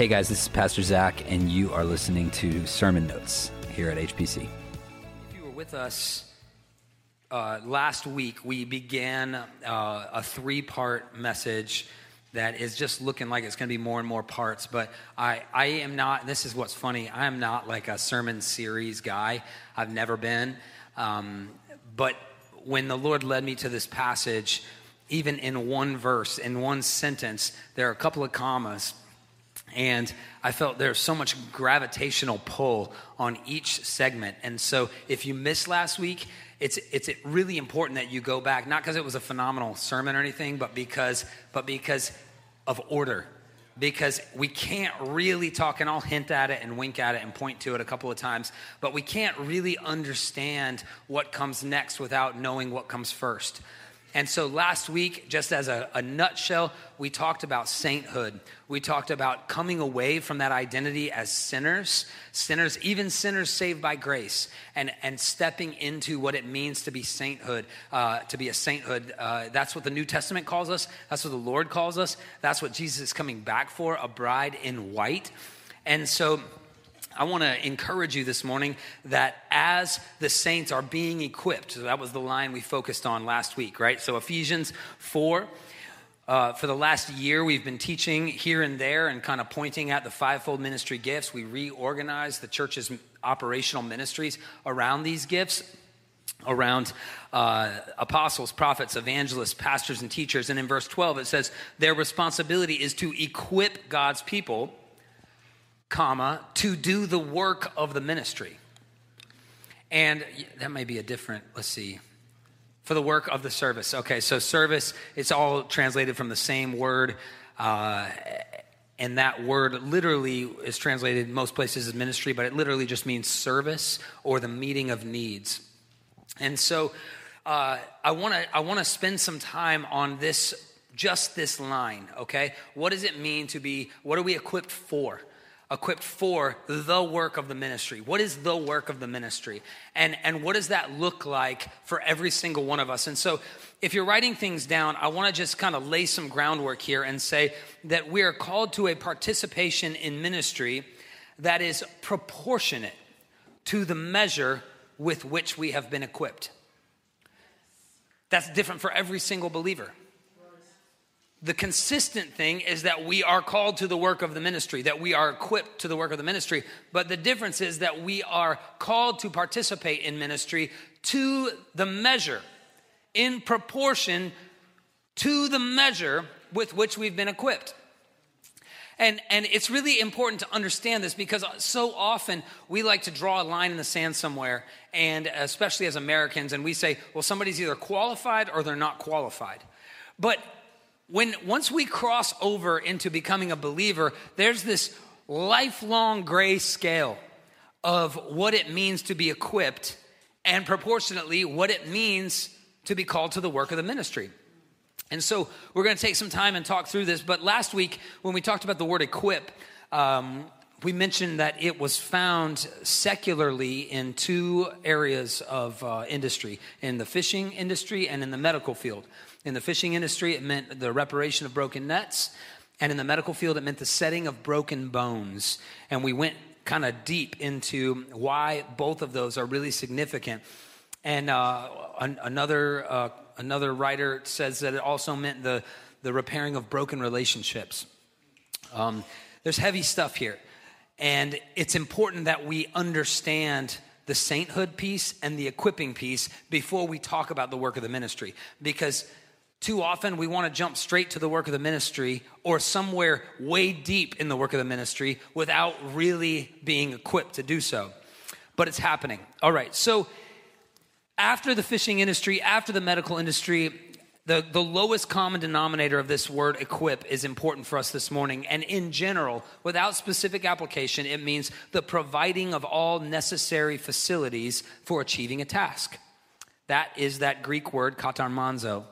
Hey guys, this is Pastor Zac, and you are listening to Sermon Notes here at HPC. If you were with us uh, last week, we began uh, a three part message that is just looking like it's going to be more and more parts. But I, I am not, this is what's funny, I am not like a sermon series guy. I've never been. Um, but when the Lord led me to this passage, even in one verse, in one sentence, there are a couple of commas. And I felt there's so much gravitational pull on each segment. And so if you missed last week, it's, it's really important that you go back, not because it was a phenomenal sermon or anything, but because, but because of order. Because we can't really talk, and I'll hint at it and wink at it and point to it a couple of times, but we can't really understand what comes next without knowing what comes first. And so last week, just as a, a, nutshell, we talked about sainthood. We talked about coming away from that identity as sinners, sinners, even sinners saved by grace, and, and stepping into what it means to be sainthood, uh, to be a sainthood. Uh, that's what the New Testament calls us. That's what the Lord calls us. That's what Jesus is coming back for, a bride in white. And so I want to encourage you this morning that as the saints are being equipped, so that was the line we focused on last week, right? So Ephesians 4. Uh, for the last year, we've been teaching here and there and kind of pointing at the fivefold ministry gifts. We reorganized the church's operational ministries around these gifts, around uh, apostles, prophets, evangelists, pastors, and teachers. And in verse 12, it says, Their responsibility is to equip God's people comma, to do the work of the ministry. And that may be a different, let's see, for the work of the service. Okay, so service, it's all translated from the same word. Uh, and that word literally is translated most places as ministry, but it literally just means service or the meeting of needs. And so uh, I want to I want to spend some time on this, just this line. Okay, what does it mean to be? What are we equipped for? Equipped for the work of the ministry. What is the work of the ministry? And, and what does that look like for every single one of us? And so, if you're writing things down, I want to just kind of lay some groundwork here and say that we are called to a participation in ministry that is proportionate to the measure with which we have been equipped. That's different for every single believer. The consistent thing is that we are called to the work of the ministry, that we are equipped to the work of the ministry. But the difference is that we are called to participate in ministry to the measure, in proportion to the measure with which we've been equipped. And, and it's really important to understand this because so often we like to draw a line in the sand somewhere, and especially as Americans, and we say, well, somebody's either qualified or they're not qualified. But when once we cross over into becoming a believer, there's this lifelong gray scale of what it means to be equipped and proportionately what it means to be called to the work of the ministry. And so we're going to take some time and talk through this. But last week, when we talked about the word equip, um, we mentioned that it was found secularly in two areas of uh, industry in the fishing industry and in the medical field. In the fishing industry, it meant the reparation of broken nets. And in the medical field, it meant the setting of broken bones. And we went kind of deep into why both of those are really significant. And uh, an- another, uh, another writer says that it also meant the, the repairing of broken relationships. Um, there's heavy stuff here. And it's important that we understand the sainthood piece and the equipping piece before we talk about the work of the ministry. Because too often we want to jump straight to the work of the ministry or somewhere way deep in the work of the ministry without really being equipped to do so. But it's happening. All right, so after the fishing industry, after the medical industry, the, the lowest common denominator of this word equip is important for us this morning. And in general, without specific application, it means the providing of all necessary facilities for achieving a task. That is that Greek word katartizo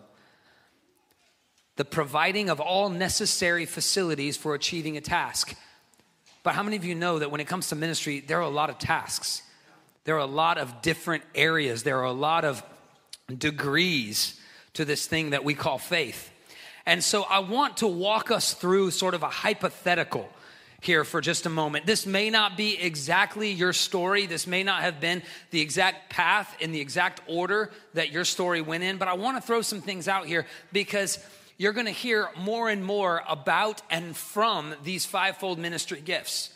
the providing of all necessary facilities for achieving a task. But how many of you know that when it comes to ministry, there are a lot of tasks? There are a lot of different areas, there are a lot of degrees to this thing that we call faith. And so I want to walk us through sort of a hypothetical. here for just a moment. This may not be exactly your story. This may not have been the exact path in the exact order that your story went in, but I want to throw some things out here because you're going to hear more and more about and from these fivefold ministry gifts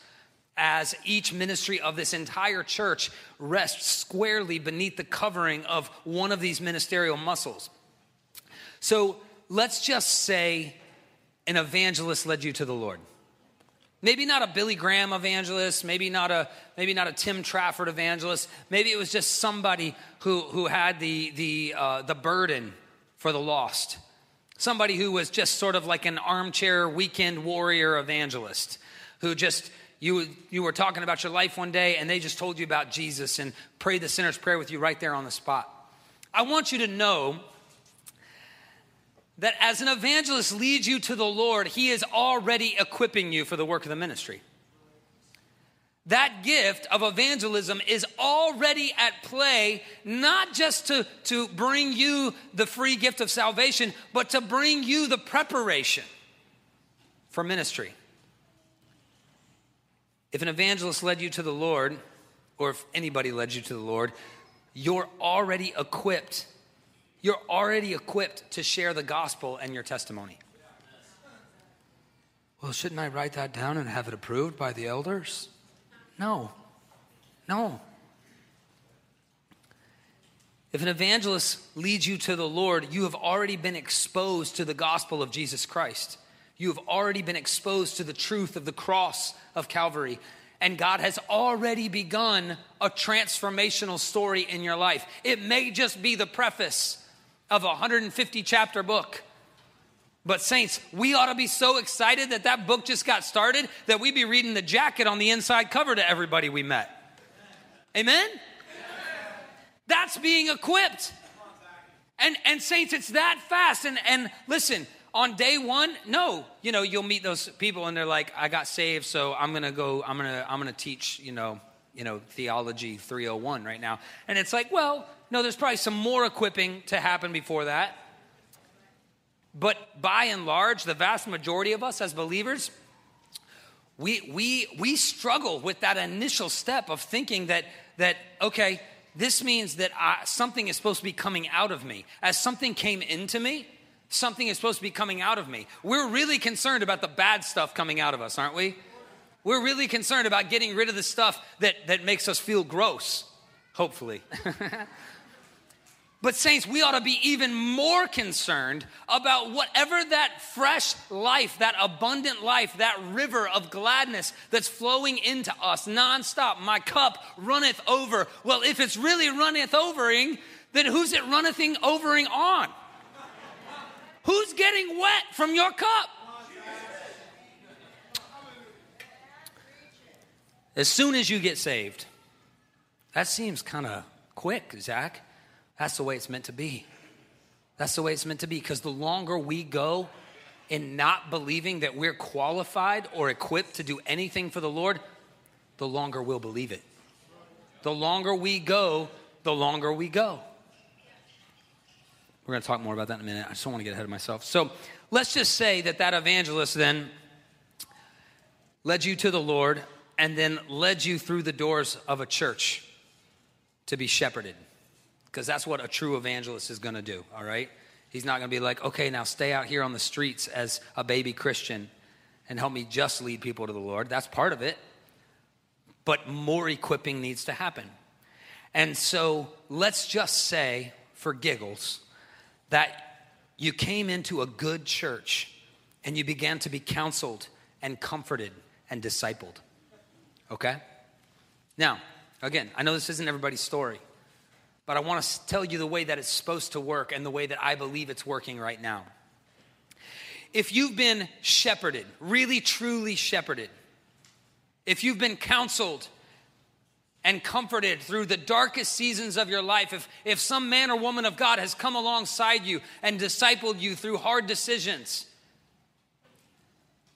as each ministry of this entire church rests squarely beneath the covering of one of these ministerial muscles. So let's just say an evangelist led you to the Lord. Maybe not a Billy Graham evangelist, maybe not a maybe not a Tim Trafford evangelist. Maybe it was just somebody who who had the the uh, the burden for the lost. Somebody who was just sort of like an armchair weekend warrior evangelist, who just you you were talking about your life one day and they just told you about Jesus and prayed the sinner's prayer with you right there on the spot. I want you to know that as an evangelist leads you to the Lord, he is already equipping you for the work of the ministry. That gift of evangelism is already at play, not just to, to bring you the free gift of salvation, but to bring you the preparation for ministry. If an evangelist led you to the Lord, or if anybody led you to the Lord, you're already equipped you're already equipped to share the gospel and your testimony. Well, shouldn't I write that down and have it approved by the elders? No. No. If an evangelist leads you to the Lord, you have already been exposed to the gospel of Jesus Christ. You have already been exposed to the truth of the cross of Calvary. And God has already begun a transformational story in your life. It may just be the preface, of a 150 chapter book. But, saints, we ought to be so excited that that book just got started that we'd be reading the jacket on the inside cover to everybody we met. Amen? That's being equipped. And, and saints, it's that fast. And, and listen, on day one, no, you know, you'll meet those people and they're like, I got saved, so I'm gonna go, I'm gonna, I'm gonna teach, you know, you know, theology 301 right now. And it's like, well, no, there's probably some more equipping to happen before that. But by and large, the vast majority of us as believers, we, we, we struggle with that initial step of thinking that, that okay, this means that I, something is supposed to be coming out of me. As something came into me, something is supposed to be coming out of me. We're really concerned about the bad stuff coming out of us, aren't we? We're really concerned about getting rid of the stuff that, that makes us feel gross, hopefully. but, saints, we ought to be even more concerned about whatever that fresh life, that abundant life, that river of gladness that's flowing into us nonstop. My cup runneth over. Well, if it's really runneth overing, then who's it runneth overing on? Who's getting wet from your cup? as soon as you get saved. That seems kind of quick, Zac. That's the way it's meant to be. That's the way it's meant to be because the longer we go in not believing that we're qualified or equipped to do anything for the Lord, the longer we'll believe it. The longer we go, the longer we go. We're going to talk more about that in a minute. I just don't want to get ahead of myself. So let's just say that that evangelist then led you to the Lord and then led you through the doors of a church to be shepherded. Because that's what a true evangelist is going to do, all right? He's not going to be like, okay, now stay out here on the streets as a baby Christian and help me just lead people to the Lord. That's part of it. But more equipping needs to happen. And so let's just say, for giggles, that you came into a good church and you began to be counseled and comforted and discipled. Okay? Now, again, I know this isn't everybody's story, but I want to tell you the way that it's supposed to work and the way that I believe it's working right now. If you've been shepherded, really truly shepherded, if you've been counseled and comforted through the darkest seasons of your life, if, if some man or woman of God has come alongside you and discipled you through hard decisions,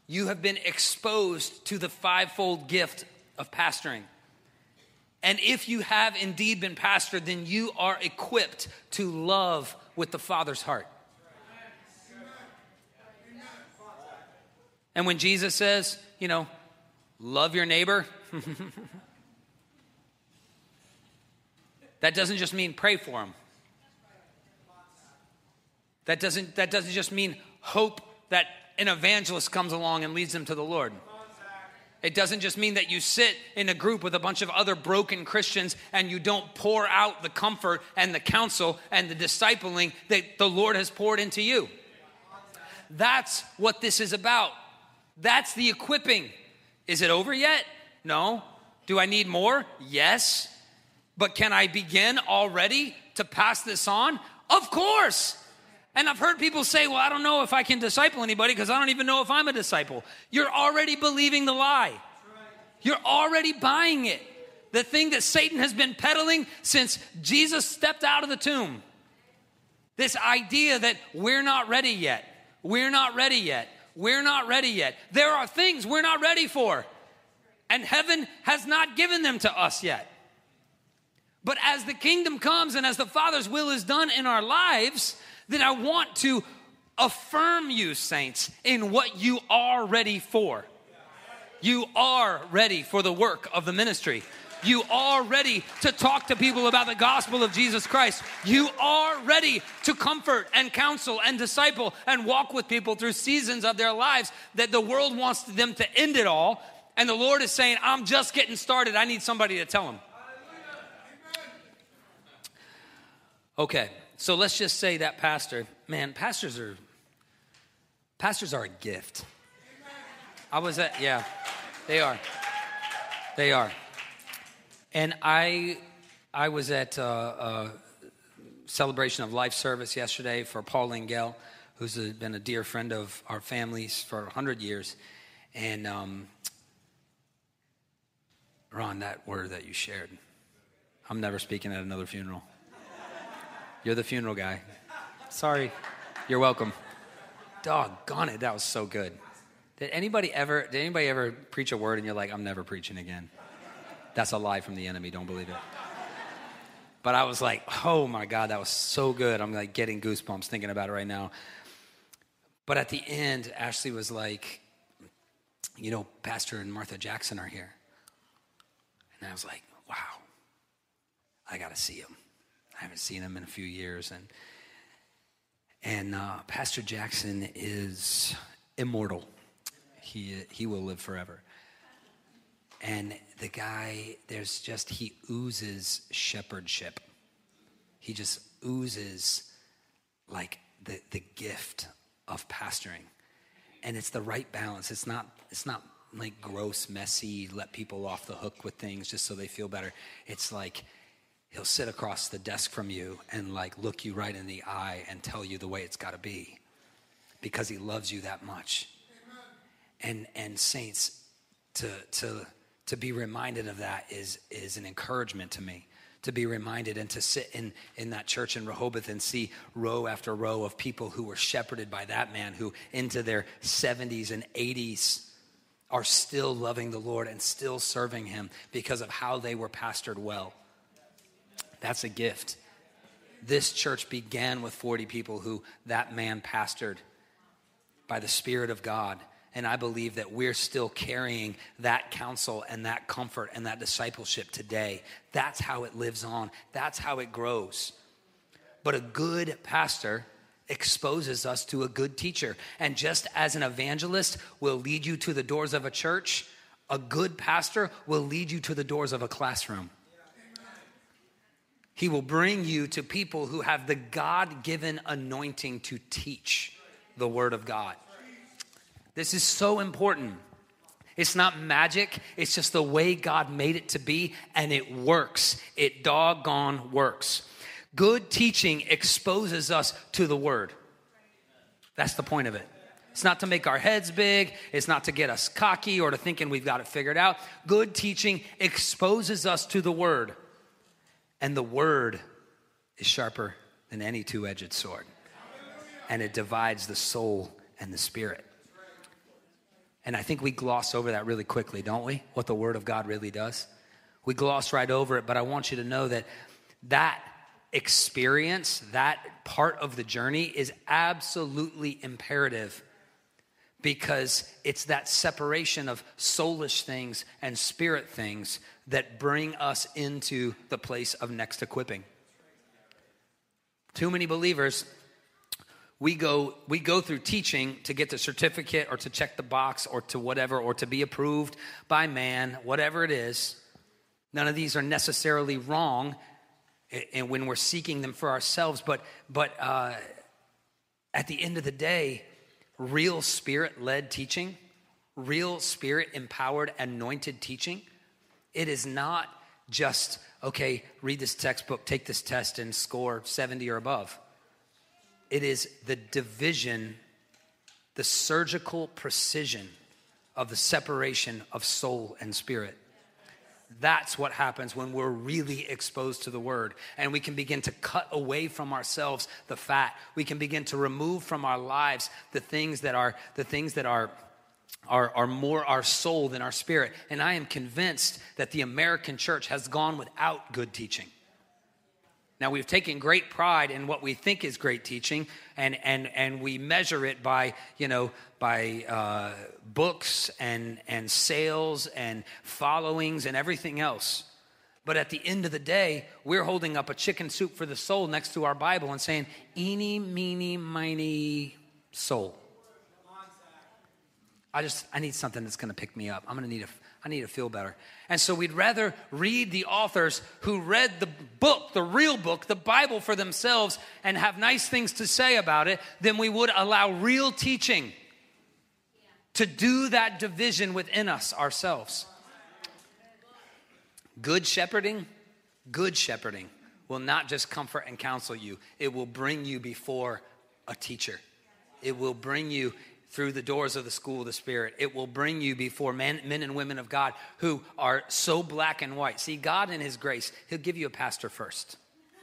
you have been exposed to the fivefold gift of pastoring. And if you have indeed been pastored, then you are equipped to love with the Father's heart. And when Jesus says, you know, love your neighbor. that doesn't just mean pray for them. That doesn't, that doesn't just mean hope that an evangelist comes along and leads them to the Lord. It doesn't just mean that you sit in a group with a bunch of other broken Christians and you don't pour out the comfort and the counsel and the discipling that the Lord has poured into you. That's what this is about. That's the equipping. Is it over yet? No. Do I need more? Yes. But can I begin already to pass this on? Of course. And I've heard people say, well, I don't know if I can disciple anybody because I don't even know if I'm a disciple. You're already believing the lie. You're already buying it. The thing that Satan has been peddling since Jesus stepped out of the tomb. This idea that we're not ready yet. We're not ready yet. We're not ready yet. There are things we're not ready for. And heaven has not given them to us yet. But as the kingdom comes and as the Father's will is done in our lives, then I want to affirm you, saints, in what you are ready for. You are ready for the work of the ministry. You are ready to talk to people about the gospel of Jesus Christ. You are ready to comfort and counsel and disciple and walk with people through seasons of their lives that the world wants them to end it all. And the Lord is saying, I'm just getting started. I need somebody to tell them. Okay, so let's just say that pastor, man, pastors are pastors are a gift. I was at yeah, they are. They are. And I I was at a, a celebration of life service yesterday for Paul Langell, who's a, been a dear friend of our families for 100 years. And um, Ron, that word that you shared, I'm never speaking at another funeral. You're the funeral guy. Sorry. You're welcome. Doggone it, that was so good. Did anybody ever did anybody ever preach a word and you're like, I'm never preaching again? That's a lie from the enemy, don't believe it. But I was like, oh my God, that was so good. I'm like getting goosebumps thinking about it right now. But at the end, Ashley was like, you know, Pastor and Martha Jackson are here. And I was like, wow, I got to see him. I haven't seen him in a few years, and and uh, Pastor Jackson is immortal. He he will live forever. And the guy, there's just he oozes shepherdship. He just oozes like the the gift of pastoring, and it's the right balance. It's not it's not like gross, messy, let people off the hook with things just so they feel better. It's like he'll sit across the desk from you and like look you right in the eye and tell you the way it's got to be because he loves you that much. And and saints to to to be reminded of that is is an encouragement to me. To be reminded and to sit in in that church in Rehoboth and see row after row of people who were shepherded by that man who into their 70s and 80s are still loving the Lord and still serving him because of how they were pastored well that's a gift. This church began with 40 people who that man pastored by the Spirit of God. And I believe that we're still carrying that counsel and that comfort and that discipleship today. That's how it lives on, that's how it grows. But a good pastor exposes us to a good teacher. And just as an evangelist will lead you to the doors of a church, a good pastor will lead you to the doors of a classroom. He will bring you to people who have the God given anointing to teach the Word of God. This is so important. It's not magic, it's just the way God made it to be, and it works. It doggone works. Good teaching exposes us to the Word. That's the point of it. It's not to make our heads big. It's not to get us cocky or to thinking we've got it figured out. Good teaching exposes us to the Word. And the word is sharper than any two edged sword, and it divides the soul and the spirit. And I think we gloss over that really quickly, don't we? What the Word of God really does. We gloss right over it, but I want you to know that that experience, that part of the journey is absolutely imperative because it's that separation of soulish things and spirit things that bring us into the place of next equipping. Too many believers we go we go through teaching to get the certificate or to check the box or to whatever or to be approved by man whatever it is none of these are necessarily wrong and when we're seeking them for ourselves but but uh, at the end of the day real spirit led teaching real spirit empowered anointed teaching it is not just okay read this textbook take this test and score 70 or above it is the division, the surgical precision of the separation of soul and spirit. That's what happens when we're really exposed to the word. And we can begin to cut away from ourselves the fat. We can begin to remove from our lives the things that are the things that are are, are more our soul than our spirit. And I am convinced that the American church has gone without good teaching. Now, we've taken great pride in what we think is great teaching, and, and, and we measure it by, you know, by uh, books and, and sales and followings and everything else. But at the end of the day, we're holding up a chicken soup for the soul next to our Bible and saying, eeny, meeny, miny, soul. I just, I need something that's going to pick me up. I'm going to need a, I need to feel better. And so we'd rather read the authors who read the book, the real book, the Bible for themselves and have nice things to say about it than we would allow real teaching to do that division within us ourselves. Good shepherding, good shepherding will not just comfort and counsel you, it will bring you before a teacher. It will bring you through the doors of the school of the Spirit. It will bring you before men, men and women of God who are so black and white. See, God in His grace, He'll give you a pastor first.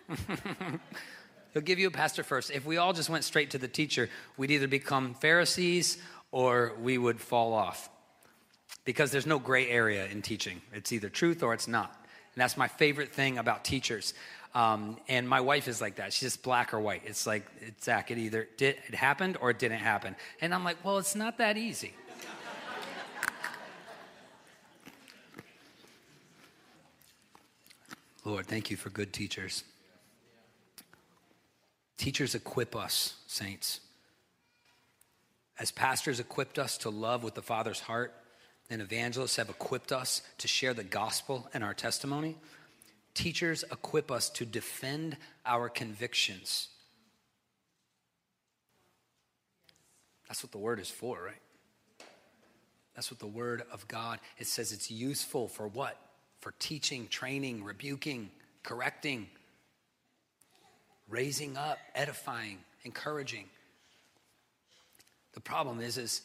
He'll give you a pastor first. If we all just went straight to the teacher, we'd either become Pharisees or we would fall off. Because there's no gray area in teaching. It's either truth or it's not. And that's my favorite thing about teachers. Um, and my wife is like that. She's just black or white. It's like, it's Zac, it either did, it happened or it didn't happen. And I'm like, well, it's not that easy. Lord, thank you for good teachers. Teachers equip us, saints. As pastors equipped us to love with the Father's heart, and evangelists have equipped us to share the gospel and our testimony, Teachers equip us to defend our convictions. That's what the word is for, right? That's what the word of God, it says it's useful for what? For teaching, training, rebuking, correcting, raising up, edifying, encouraging. The problem is is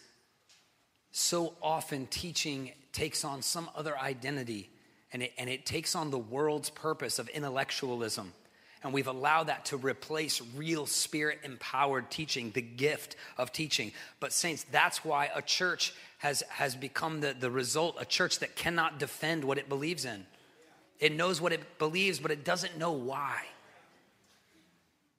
so often teaching takes on some other identity and it, and it takes on the world's purpose of intellectualism. And we've allowed that to replace real spirit empowered teaching, the gift of teaching. But, saints, that's why a church has, has become the, the result, a church that cannot defend what it believes in. It knows what it believes, but it doesn't know why.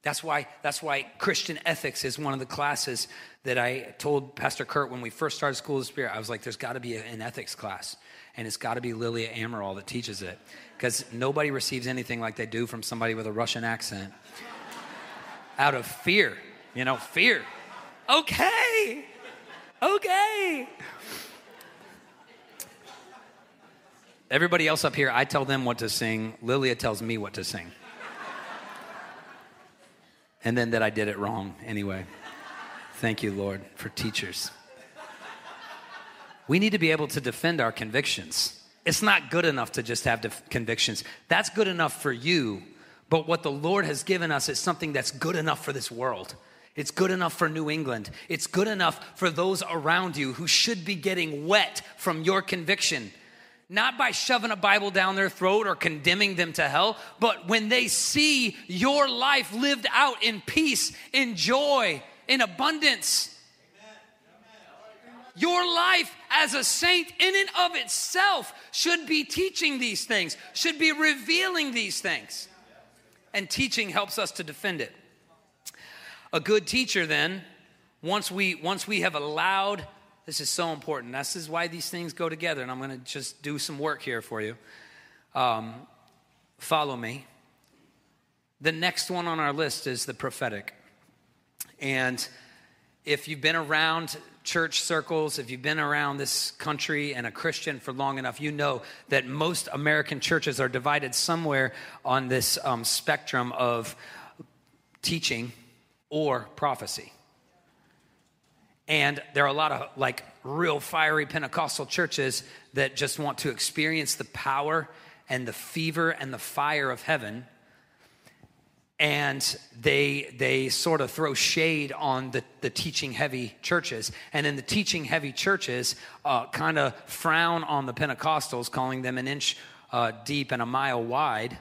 That's why, that's why Christian ethics is one of the classes that I told Pastor Kurt when we first started School of the Spirit. I was like, there's got to be an ethics class and it's got to be Lilia Amaral that teaches it because nobody receives anything like they do from somebody with a Russian accent out of fear, you know, fear. Okay, okay. Everybody else up here, I tell them what to sing. Lilia tells me what to sing. And then that I did it wrong anyway. Thank you, Lord, for teachers we need to be able to defend our convictions. It's not good enough to just have def- convictions. That's good enough for you, but what the Lord has given us is something that's good enough for this world. It's good enough for New England. It's good enough for those around you who should be getting wet from your conviction. Not by shoving a Bible down their throat or condemning them to hell, but when they see your life lived out in peace, in joy, in abundance your life as a saint, in and of itself, should be teaching these things, should be revealing these things. And teaching helps us to defend it. A good teacher, then, once we, once we have allowed This is so important. This is why these things go together, and I'm going to just do some work here for you. Um, follow me. The next one on our list is the prophetic. And if you've been around church circles, if you've been around this country and a Christian for long enough, you know that most American churches are divided somewhere on this um, spectrum of teaching or prophecy. And there are a lot of like real fiery Pentecostal churches that just want to experience the power and the fever and the fire of heaven. And they they sort of throw shade on the, the teaching heavy churches. And then the teaching heavy churches uh, kind of frown on the pentecostals calling them an inch uh, deep and a mile wide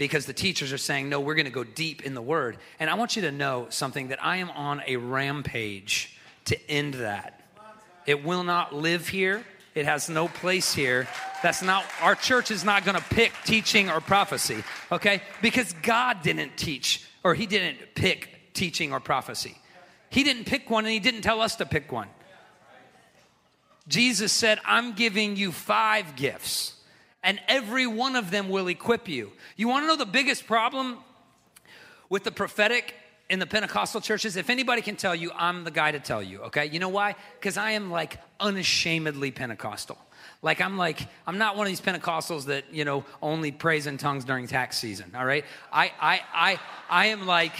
because the teachers are saying no we're going to go deep in the word and i want you to know something that i am on a rampage to end that it will not live here it has no place here. That's not, our church is not going to pick teaching or prophecy, okay? Because God didn't teach or He didn't pick teaching or prophecy. He didn't pick one and He didn't tell us to pick one. Jesus said, I'm giving you five gifts, and every one of them will equip you. You want to know the biggest problem with the prophetic in the Pentecostal churches, if anybody can tell you, I'm the guy to tell you, okay? You know why? Because I am like unashamedly Pentecostal. Like I'm like, I'm not one of these Pentecostals that, you know, only praise in tongues during tax season, all right? I I I I am like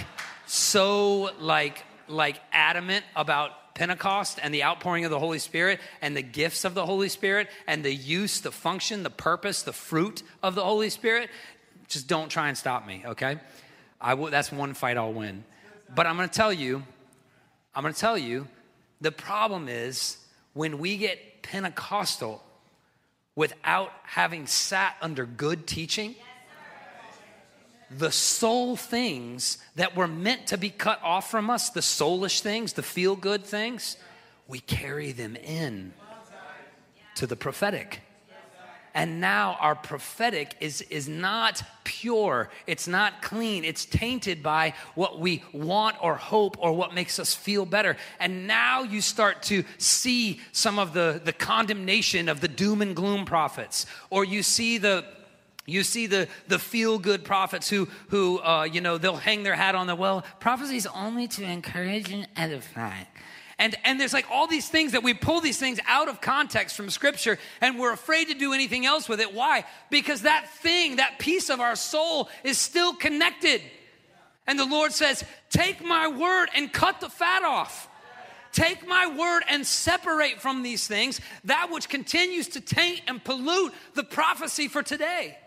so like like adamant about Pentecost and the outpouring of the Holy Spirit and the gifts of the Holy Spirit and the use, the function, the purpose, the fruit of the Holy Spirit. Just don't try and stop me, okay? I will, that's one fight I'll win. But I'm going to tell you, I'm going to tell you, the problem is when we get Pentecostal without having sat under good teaching, the soul things that were meant to be cut off from us, the soulish things, the feel good things, we carry them in to the prophetic. And now our prophetic is, is not pure, it's not clean, it's tainted by what we want or hope or what makes us feel better. And now you start to see some of the, the condemnation of the doom and gloom prophets, or you see the you see the, the feel good prophets who, who uh, you know, they'll hang their hat on the well. Prophecy is only to encourage and edify. And, and there's like all these things that we pull these things out of context from scripture and we're afraid to do anything else with it. Why? Because that thing, that piece of our soul is still connected. And the Lord says, Take my word and cut the fat off. Take my word and separate from these things that which continues to taint and pollute the prophecy for today.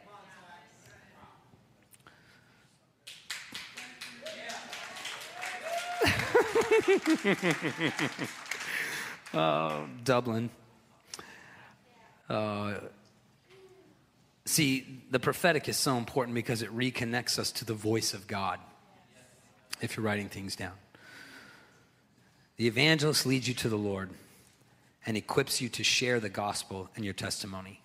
Oh, Dublin. Uh, see, the prophetic is so important because it reconnects us to the voice of God. If you're writing things down, the evangelist leads you to the Lord and equips you to share the gospel and your testimony.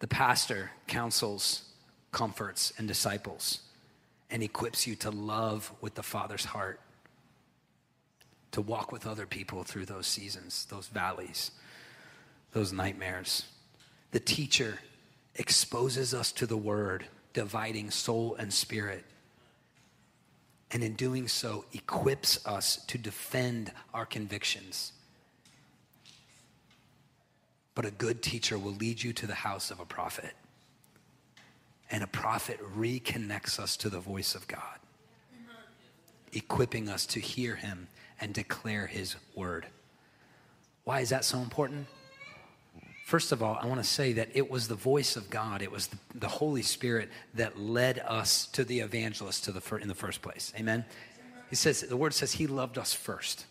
The pastor counsels, comforts, and disciples and equips you to love with the Father's heart to walk with other people through those seasons, those valleys, those nightmares. The teacher exposes us to the word, dividing soul and spirit. And in doing so, equips us to defend our convictions. But a good teacher will lead you to the house of a prophet. And a prophet reconnects us to the voice of God, equipping us to hear him and declare his word. Why is that so important? First of all, I want to say that it was the voice of God, it was the, the Holy Spirit that led us to the evangelist to the fir- in the first place. Amen. He says the word says he loved us first.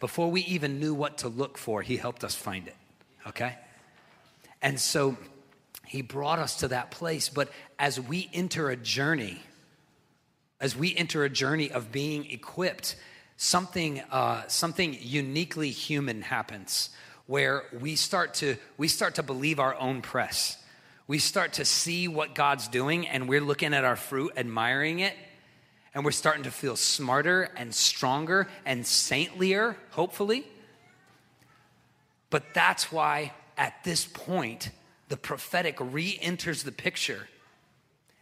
Before we even knew what to look for, he helped us find it. Okay? And so he brought us to that place, but as we enter a journey, as we enter a journey of being equipped, something, uh, something uniquely human happens where we start to we start to believe our own press. We start to see what god's doing and we're looking at our fruit admiring it and we're starting to feel smarter and stronger and saintlier hopefully. But that's why at this point, the prophetic re enters the picture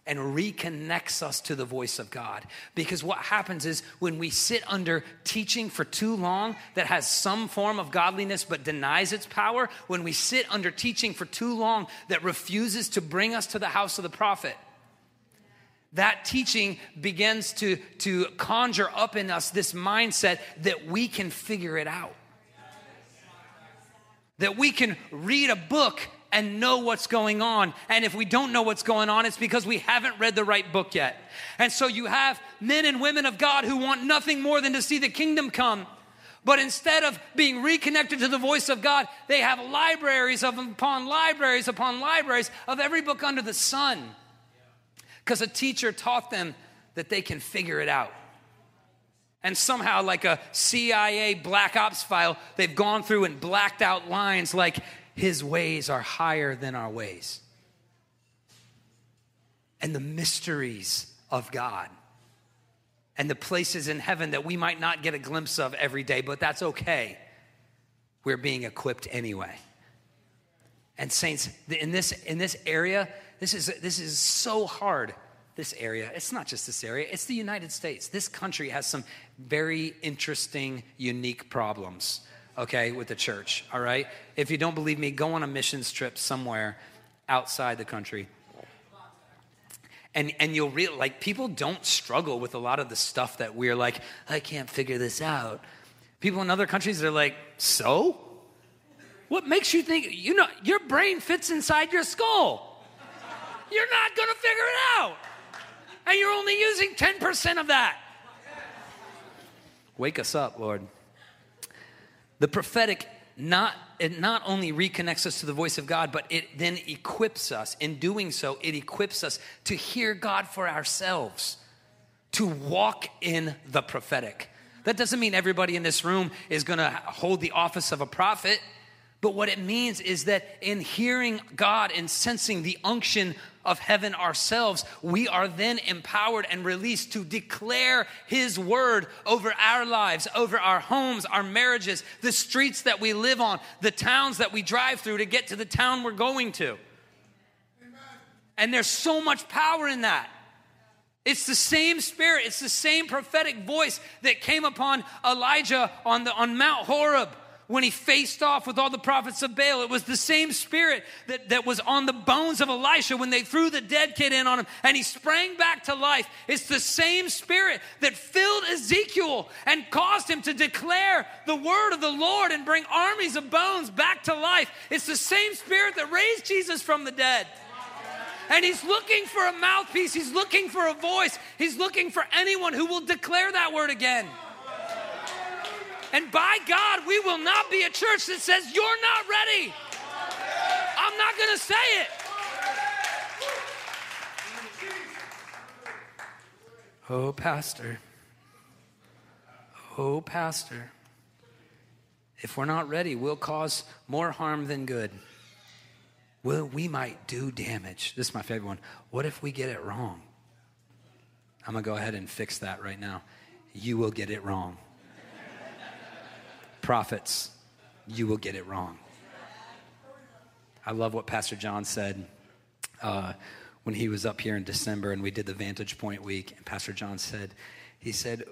and reconnects us to the voice of God. Because what happens is when we sit under teaching for too long that has some form of godliness but denies its power, when we sit under teaching for too long that refuses to bring us to the house of the prophet, that teaching begins to, to conjure up in us this mindset that we can figure it out. That we can read a book and know what's going on. And if we don't know what's going on, it's because we haven't read the right book yet. And so you have men and women of God who want nothing more than to see the kingdom come. But instead of being reconnected to the voice of God, they have libraries of, upon libraries upon libraries of every book under the sun. Because a teacher taught them that they can figure it out. And somehow, like a CIA black ops file, they've gone through and blacked out lines like, his ways are higher than our ways. And the mysteries of God and the places in heaven that we might not get a glimpse of every day, but that's okay. We're being equipped anyway. And saints, in this in this area, this is this is so hard. This area, it's not just this area, it's the United States. This country has some very interesting, unique problems okay, with the church, all right? If you don't believe me, go on a missions trip somewhere outside the country. And, and you'll real like people don't struggle with a lot of the stuff that we're like, I can't figure this out. People in other countries are like, so? What makes you think you know your brain fits inside your skull? You're not gonna figure it out. And you're only using 10% of that. Wake us up, Lord. The prophetic not it not only reconnects us to the voice of God, but it then equips us. In doing so, it equips us to hear God for ourselves, to walk in the prophetic. That doesn't mean everybody in this room is going to hold the office of a prophet. But what it means is that in hearing God and sensing the unction of heaven ourselves, we are then empowered and released to declare His word over our lives, over our homes, our marriages, the streets that we live on, the towns that we drive through to get to the town we're going to. And there's so much power in that. It's the same spirit, it's the same prophetic voice that came upon Elijah on, the, on Mount Horeb when he faced off with all the prophets of Baal. It was the same spirit that, that was on the bones of Elisha when they threw the dead kid in on him and he sprang back to life. It's the same spirit that filled Ezekiel and caused him to declare the word of the Lord and bring armies of bones back to life. It's the same spirit that raised Jesus from the dead. And he's looking for a mouthpiece. He's looking for a voice. He's looking for anyone who will declare that word again. And by God, we will not be a church that says, You're not ready. I'm not going to say it. Oh, Pastor. Oh, Pastor. If we're not ready, we'll cause more harm than good. Well, we might do damage. This is my favorite one. What if we get it wrong? I'm going to go ahead and fix that right now. You will get it wrong prophets, you will get it wrong. I love what Pastor John said uh, when he was up here in December and we did the Vantage Point week. And Pastor John said, he said,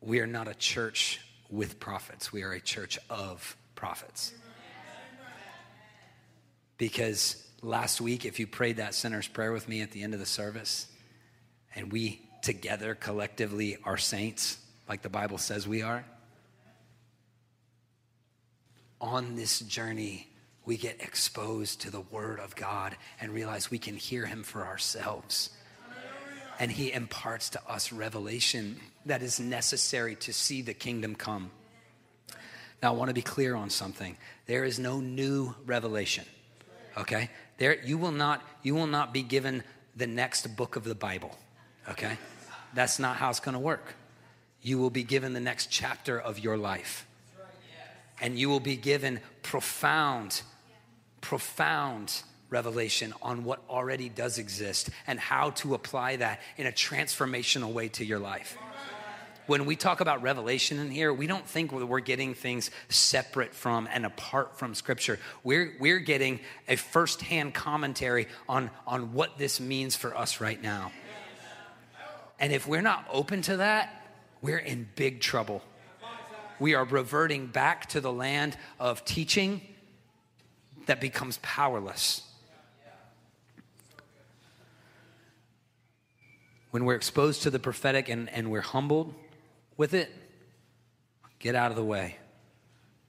we are not a church with prophets. We are a church of prophets. Because last week, if you prayed that sinner's prayer with me at the end of the service, and we together collectively are saints, like the Bible says we are, on this journey, we get exposed to the Word of God and realize we can hear Him for ourselves. And He imparts to us revelation that is necessary to see the kingdom come. Now, I want to be clear on something. There is no new revelation. Okay? There you will not you will not be given the next book of the Bible. Okay? That's not how it's going to work. You will be given the next chapter of your life and you will be given profound, profound revelation on what already does exist and how to apply that in a transformational way to your life. when we talk about revelation in here, we don't think we're getting things separate from and apart from Scripture. We're, we're getting a firsthand commentary on, on what this means for us right now. And if we're not open to that, we're in big trouble. We are reverting back to the land of teaching that becomes powerless. When we're exposed to the prophetic and, and we're humbled with it, get out of the way.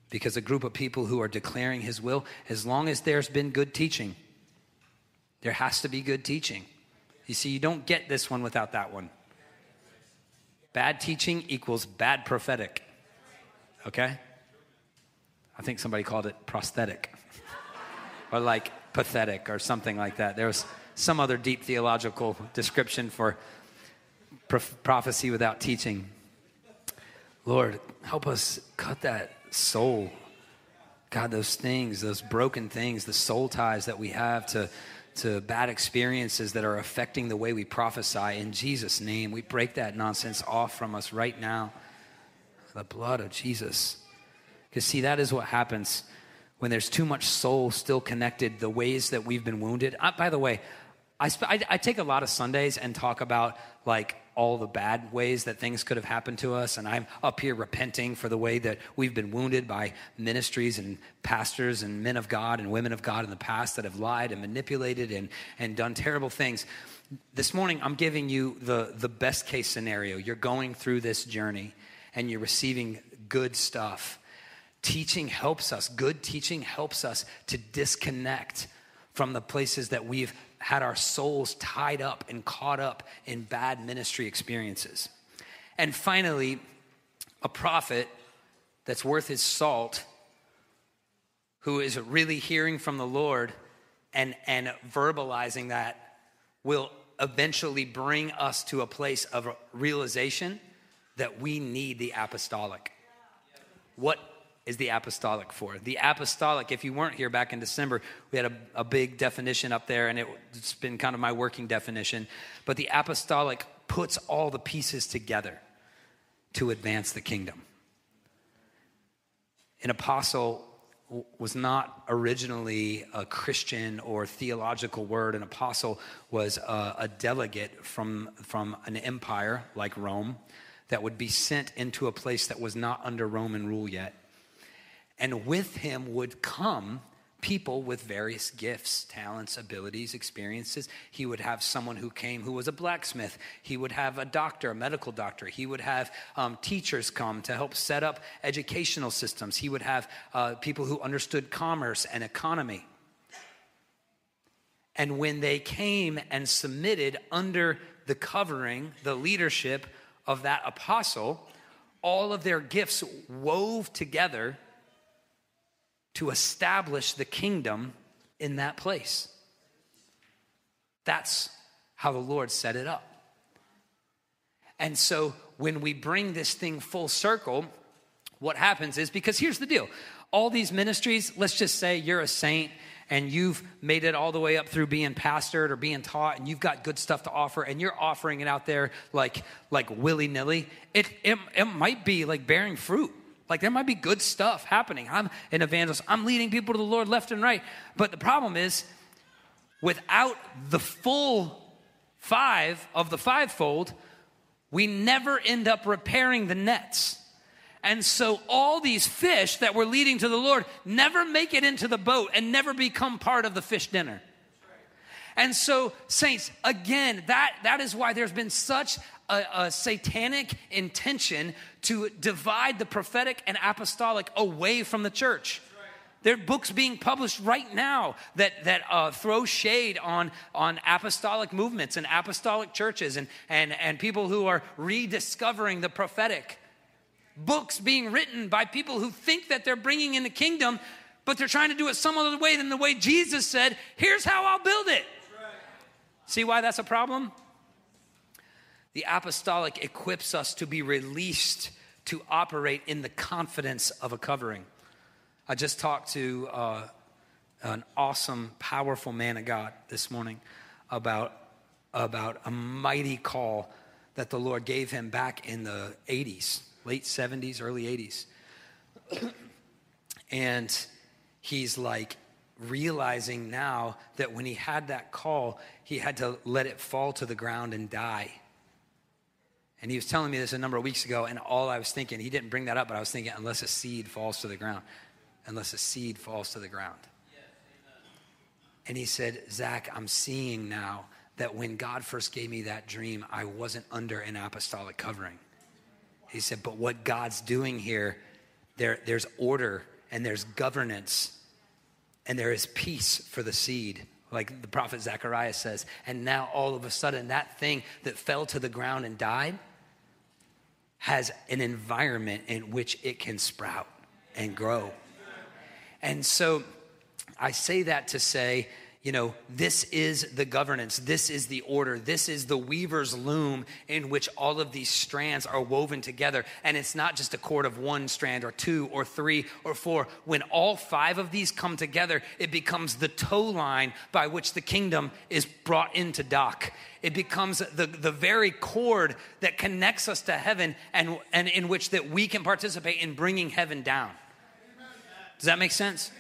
Because a group of people who are declaring his will, as long as there's been good teaching, there has to be good teaching. You see, you don't get this one without that one. Bad teaching equals bad prophetic. Okay? I think somebody called it prosthetic or like pathetic or something like that. There was some other deep theological description for prophecy without teaching. Lord, help us cut that soul. God, those things, those broken things, the soul ties that we have to, to bad experiences that are affecting the way we prophesy. In Jesus' name, we break that nonsense off from us right now. The blood of Jesus. Because, see, that is what happens when there's too much soul still connected, the ways that we've been wounded. I, by the way, I, sp- I, I take a lot of Sundays and talk about like all the bad ways that things could have happened to us. And I'm up here repenting for the way that we've been wounded by ministries and pastors and men of God and women of God in the past that have lied and manipulated and, and done terrible things. This morning, I'm giving you the, the best case scenario. You're going through this journey and you're receiving good stuff Teaching helps us, good teaching helps us to disconnect from the places that we've had our souls tied up and caught up in bad ministry experiences. And finally, a prophet that's worth his salt, who is really hearing from the Lord and, and verbalizing that, will eventually bring us to a place of realization that we need the apostolic. What is the apostolic for. The apostolic, if you weren't here back in December, we had a, a big definition up there, and it, it's been kind of my working definition. But the apostolic puts all the pieces together to advance the kingdom. An apostle was not originally a Christian or theological word. An apostle was a, a, delegate from, from an empire like Rome that would be sent into a place that was not under Roman rule yet. And with him would come people with various gifts, talents, abilities, experiences. He would have someone who came who was a blacksmith. He would have a doctor, a medical doctor. He would have um, teachers come to help set up educational systems. He would have uh, people who understood commerce and economy. And when they came and submitted under the covering, the leadership of that apostle, all of their gifts wove together to establish the kingdom in that place. That's how the Lord set it up. And so when we bring this thing full circle, what happens is because here's the deal all these ministries, let's just say you're a saint and you've made it all the way up through being pastored or being taught and you've got good stuff to offer and you're offering it out there like like willy-nilly it, it, it might be like bearing fruit like there might be good stuff happening. I'm an evangelist. I'm leading people to the Lord left and right. But the problem is, without the full five of the fivefold, we never end up repairing the nets. And so all these fish that we're leading to the Lord never make it into the boat and never become part of the fish dinner. And so, saints, again, that, that is why there's been such a, a, satanic intention to divide the prophetic and apostolic away from the church. There are books being published right now that, that uh, throw shade on, on apostolic movements and apostolic churches and, and, and people who are rediscovering the prophetic. Books being written by people who think that they're bringing in the kingdom, but they're trying to do it some other way than the way Jesus said, here's how I'll build it. See why that's a problem? The apostolic equips us to be released to operate in the confidence of a covering. I just talked to uh, an awesome, powerful man of God this morning about, about a mighty call that the Lord gave him back in the 80s, late 70s, early 80s. and he's like realizing now that when he had that call, he had to let it fall to the ground and die. And he was telling me this a number of weeks ago, and all I was thinking, he didn't bring that up, but I was thinking, unless a seed falls to the ground, unless a seed falls to the ground. And he said, Zac, I'm seeing now that when God first gave me that dream, I wasn't under an apostolic covering. He said, but what God's doing here, there, there's order and there's governance and there is peace for the seed like the prophet Zechariah says. And now all of a sudden, that thing that fell to the ground and died has an environment in which it can sprout and grow. And so I say that to say, you know, this is the governance, this is the order, this is the weaver's loom in which all of these strands are woven together. And it's not just a cord of one strand or two or three or four. When all five of these come together, it becomes the tow line by which the kingdom is brought into dock. It becomes the, the very cord that connects us to heaven and, and in which that we can participate in bringing heaven down. Does that make sense?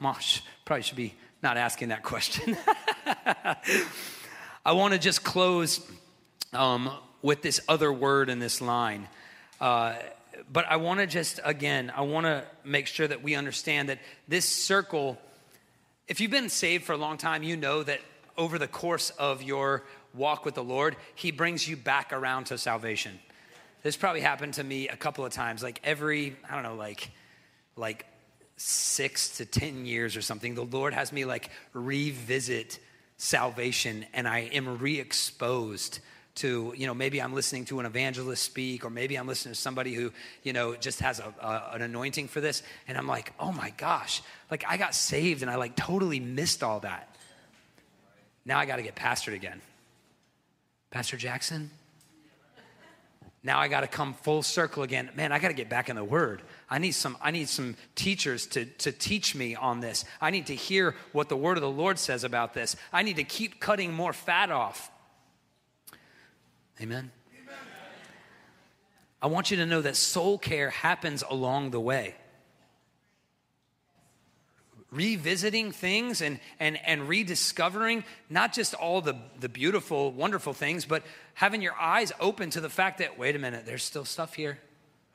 Mosh, probably should be not asking that question. I want to just close um, with this other word in this line. Uh, but I want to just, again, I want to make sure that we understand that this circle, if you've been saved for a long time, you know that over the course of your walk with the Lord, He brings you back around to salvation. This probably happened to me a couple of times, like every, I don't know, like, like six to 10 years or something, the Lord has me like revisit salvation and I am re exposed to, you know, maybe I'm listening to an evangelist speak, or maybe I'm listening to somebody who, you know, just has a, a, an anointing for this. And I'm like, oh my gosh, like I got saved and I like totally missed all that. Now I got to get pastored again. Pastor Jackson, now I got to come full circle again. Man, I got to get back in the word. I need some I need some teachers to to teach me on this. I need to hear what the word of the Lord says about this. I need to keep cutting more fat off. Amen. Amen. I want you to know that soul care happens along the way revisiting things and, and, and rediscovering not just all the, the beautiful, wonderful things, but having your eyes open to the fact that, wait a minute, there's still stuff here.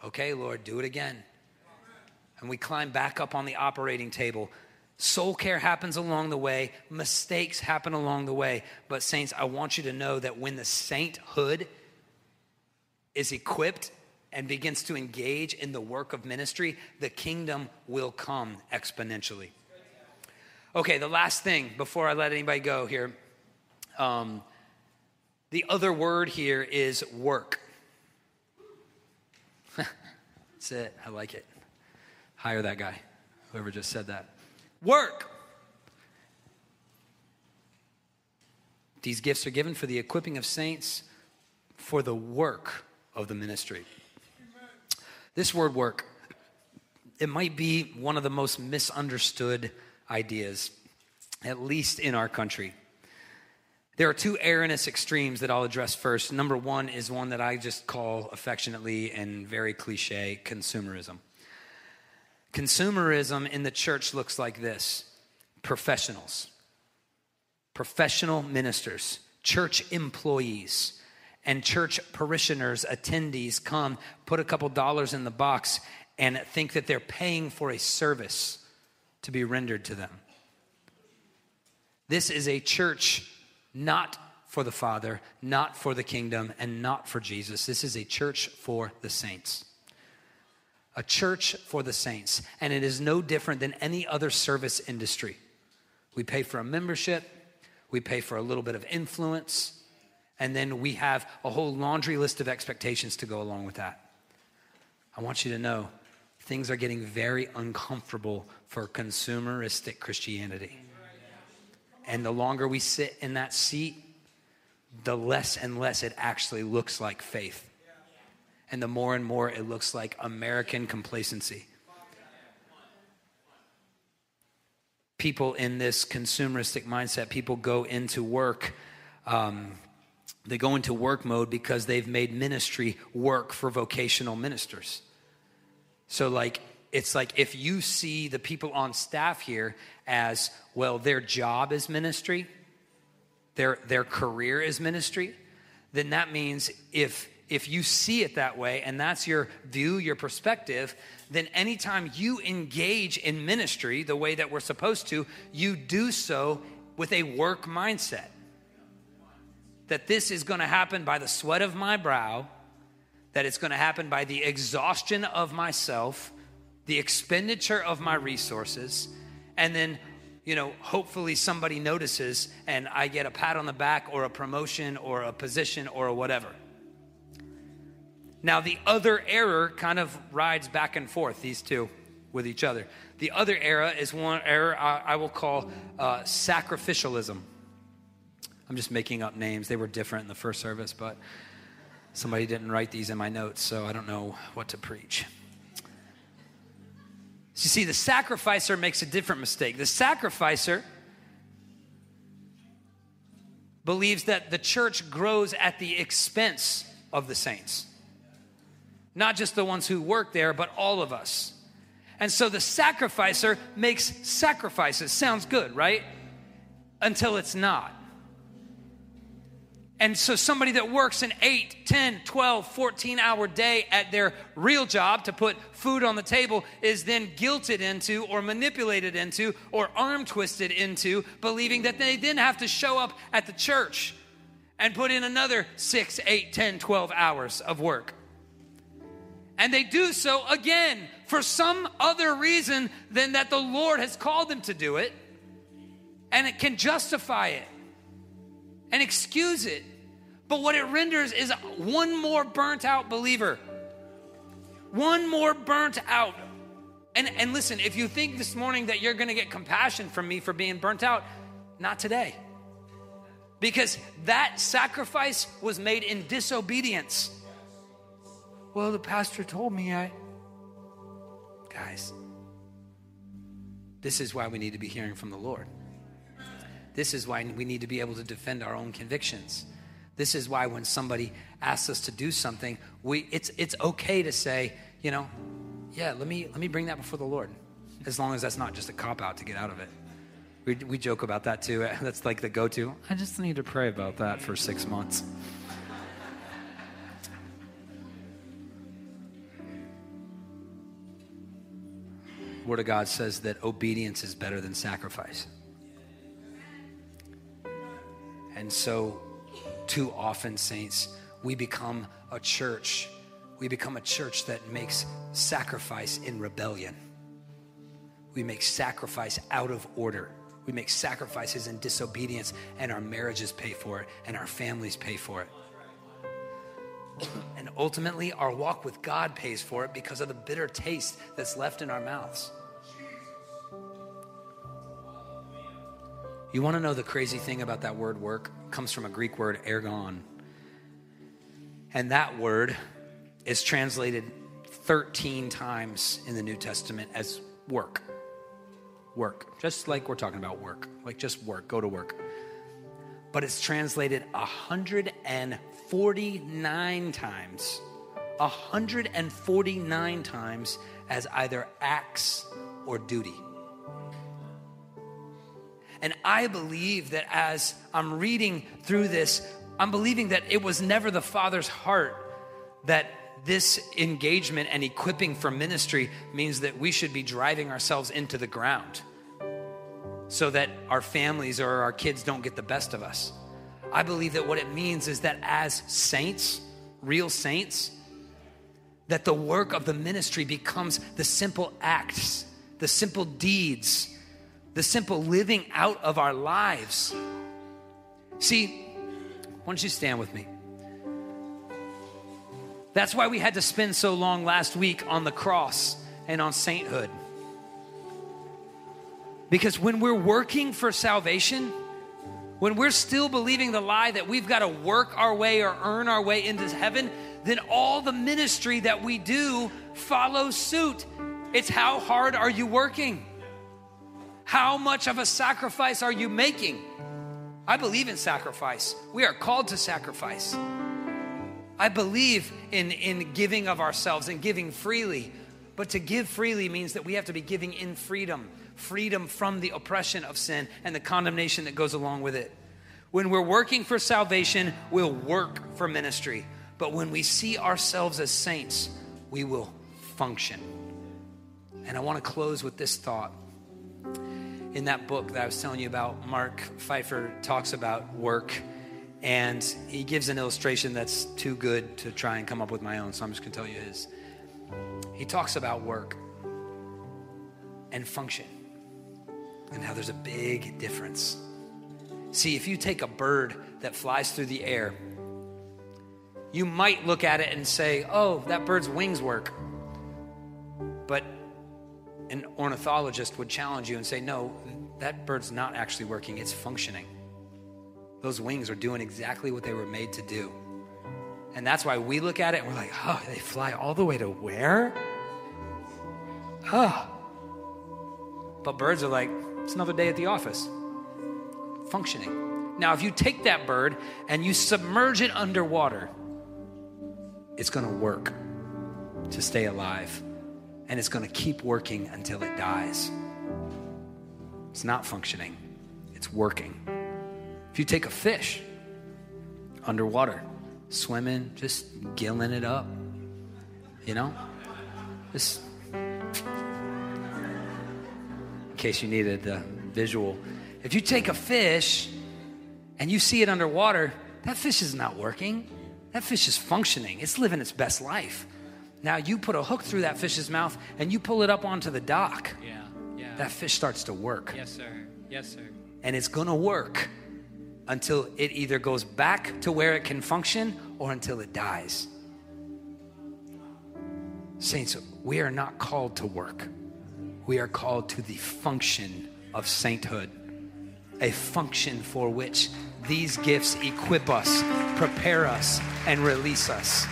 Okay, Lord, do it again. And we climb back up on the operating table. Soul care happens along the way, mistakes happen along the way. But, saints, I want you to know that when the sainthood is equipped and begins to engage in the work of ministry, the kingdom will come exponentially. Okay, the last thing before I let anybody go here. Um, the other word here is work. That's it. I like it. Hire that guy, whoever just said that. Work. These gifts are given for the equipping of saints for the work of the ministry. This word work, it might be one of the most misunderstood ideas, at least in our country. There are two erroneous extremes that I'll address first. Number one is one that I just call affectionately and very cliche consumerism. Consumerism in the church looks like this professionals, professional ministers, church employees, and church parishioners, attendees come, put a couple dollars in the box, and think that they're paying for a service to be rendered to them. This is a church not for the Father, not for the kingdom, and not for Jesus. This is a church for the saints. A church for the saints. And it is no different than any other service industry. We pay for a membership, we pay for a little bit of influence, and then we have a whole laundry list of expectations to go along with that. I want you to know things are getting very uncomfortable for consumeristic Christianity. And the longer we sit in that seat, the less and less it actually looks like faith. And the more and more it looks like American complacency. People in this consumeristic mindset, people go into work um, they go into work mode because they've made ministry work for vocational ministers. So, like, it's like if you see the people on staff here as well, their job is ministry, their, their career is ministry, then that means if if you see it that way and that's your view, your perspective, then anytime you engage in ministry the way that we're supposed to, you do so with a work mindset. That this is going to happen by the sweat of my brow, that it's going to happen by the exhaustion of myself, the expenditure of my resources, and then you know, hopefully somebody notices and I get a pat on the back or a promotion or a position or whatever. Now, the other error kind of rides back and forth, these two with each other. The other error is one error I, I will call uh, sacrificialism. I'm just making up names. They were different in the first service, but somebody didn't write these in my notes, so I don't know what to preach. So you see, the sacrificer makes a different mistake. The sacrificer believes that the church grows at the expense of the saints. Not just the ones who work there, but all of us. And so the sacrificer makes sacrifices. Sounds good, right? Until it's not. And so somebody that works an 8, 10, 12, 14 hour day at their real job to put food on the table is then guilted into or manipulated into or arm twisted into believing that they then have to show up at the church and put in another 6, 8, 10, 12 hours of work. And they do so again for some other reason than that the Lord has called them to do it. And it can justify it and excuse it. But what it renders is one more burnt out believer. One more burnt out. And, and listen, if you think this morning that you're going to get compassion from me for being burnt out, not today. Because that sacrifice was made in disobedience. Well, the pastor told me I. Guys, this is why we need to be hearing from the Lord. This is why we need to be able to defend our own convictions. This is why when somebody asks us to do something, we it's it's okay to say, you know, yeah, let me let me bring that before the Lord. As long as that's not just a cop out to get out of it. We, we joke about that too. That's like the go to. I just need to pray about that for six months. Word of God says that obedience is better than sacrifice. And so, too often, saints, we become a church. We become a church that makes sacrifice in rebellion. We make sacrifice out of order. We make sacrifices in disobedience, and our marriages pay for it, and our families pay for it. And ultimately, our walk with God pays for it because of the bitter taste that's left in our mouths. You want to know the crazy thing about that word work? It comes from a Greek word ergon. And that word is translated 13 times in the New Testament as work. Work. Just like we're talking about work. Like just work, go to work. But it's translated 149 times. 149 times as either acts or duty. And I believe that as I'm reading through this, I'm believing that it was never the Father's heart that this engagement and equipping for ministry means that we should be driving ourselves into the ground so that our families or our kids don't get the best of us. I believe that what it means is that as saints, real saints, that the work of the ministry becomes the simple acts, the simple deeds the simple living out of our lives. See, why don't you stand with me? That's why we had to spend so long last week on the cross and on sainthood. Because when we're working for salvation, when we're still believing the lie that we've got to work our way or earn our way into heaven, then all the ministry that we do follows suit. It's how hard are you working? How much of a sacrifice are you making? I believe in sacrifice. We are called to sacrifice. I believe in, in giving of ourselves and giving freely. But to give freely means that we have to be giving in freedom freedom from the oppression of sin and the condemnation that goes along with it. When we're working for salvation, we'll work for ministry. But when we see ourselves as saints, we will function. And I want to close with this thought. In that book that I was telling you about, Mark Pfeiffer talks about work, and he gives an illustration that's too good to try and come up with my own, so I'm just going to tell you his. He talks about work and function and how there's a big difference. See, if you take a bird that flies through the air, you might look at it and say, oh, that bird's wings work. But an ornithologist would challenge you and say, no, that bird's not actually working, it's functioning. Those wings are doing exactly what they were made to do. And that's why we look at it and we're like, oh, they fly all the way to where? Oh. But birds are like, it's another day at the office, functioning. Now, if you take that bird and you submerge it underwater, it's going to work to stay alive. And it's going to keep working until it dies. It's not functioning, it's working. If you take a fish underwater, swimming, just gilling it up, you know, just in case you needed the visual. If you take a fish and you see it underwater, that fish is not working. That fish is functioning, it's living its best life. Now you put a hook through that fish's mouth and you pull it up onto the dock. Yeah, yeah. That fish starts to work. Yes, sir. Yes, sir. And it's going to work until it either goes back to where it can function or until it dies. Saints, we are not called to work we are called to the function of sainthood, a function for which these gifts equip us, prepare us, and release us.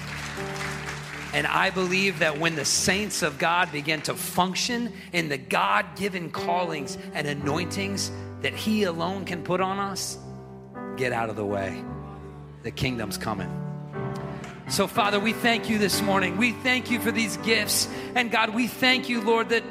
And I believe that when the saints of God begin to function in the God given callings and anointings that He alone can put on us, get out of the way. The kingdom's coming. So, Father, we thank you this morning. We thank you for these gifts. And God, we thank you, Lord, that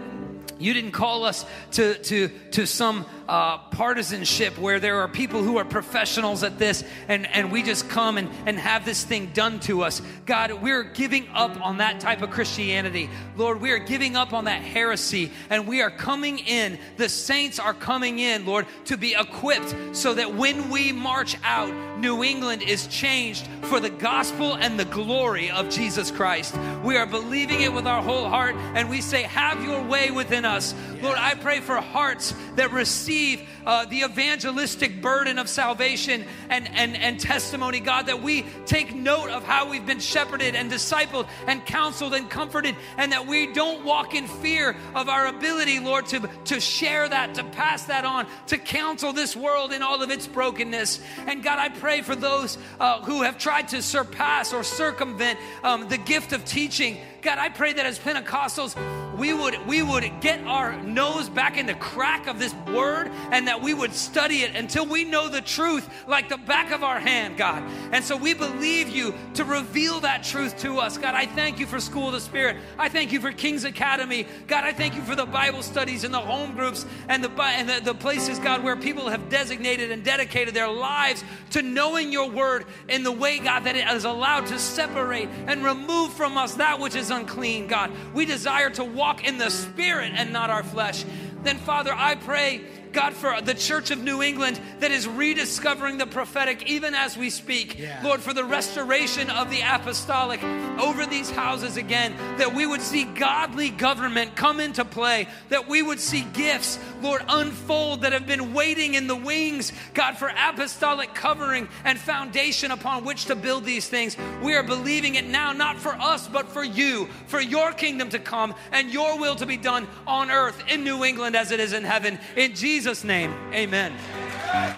you didn't call us to, to, to some uh, partisanship where there are people who are professionals at this and, and we just come and, and have this thing done to us. God, we're giving up on that type of Christianity. Lord, we are giving up on that heresy and we are coming in. The saints are coming in, Lord, to be equipped so that when we march out, New England is changed for the gospel and the glory of Jesus Christ. We are believing it with our whole heart and we say, Have your way within us. Lord, I pray for hearts that receive receive uh, the evangelistic burden of salvation and, and, and testimony, God, that we take note of how we've been shepherded and discipled and counseled and comforted, and that we don't walk in fear of our ability, Lord, to, to share that, to pass that on, to counsel this world in all of its brokenness. And God, I pray for those uh, who have tried to surpass or circumvent um, the gift of teaching. God, I pray that as Pentecostals, we would we would get our nose back in the crack of this word and that we would study it until we know the truth like the back of our hand, God. And so we believe you to reveal that truth to us. God, I thank you for School of the Spirit. I thank you for King's Academy. God, I thank you for the Bible studies and the home groups and the and the, the places, God, where people have designated and dedicated their lives to knowing your word in the way, God, that it is allowed to separate and remove from us that which is unclean, God. We desire to walk in the spirit and not our flesh. Then, Father, I pray God, for the church of New England that is rediscovering the prophetic even as we speak. Yeah. Lord, for the restoration of the apostolic over these houses again, that we would see godly government come into play, that we would see gifts, Lord, unfold that have been waiting in the wings, God, for apostolic covering and foundation upon which to build these things. We are believing it now, not for us, but for you, for your kingdom to come and your will to be done on earth in New England as it is in heaven. In Jesus' Jesus' name, amen.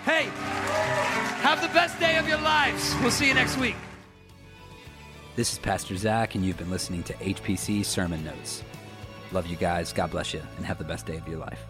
Hey, have the best day of your lives. We'll see you next week. This is Pastor Zac, and you've been listening to HPC Sermon Notes. Love you guys. God bless you, and have the best day of your life.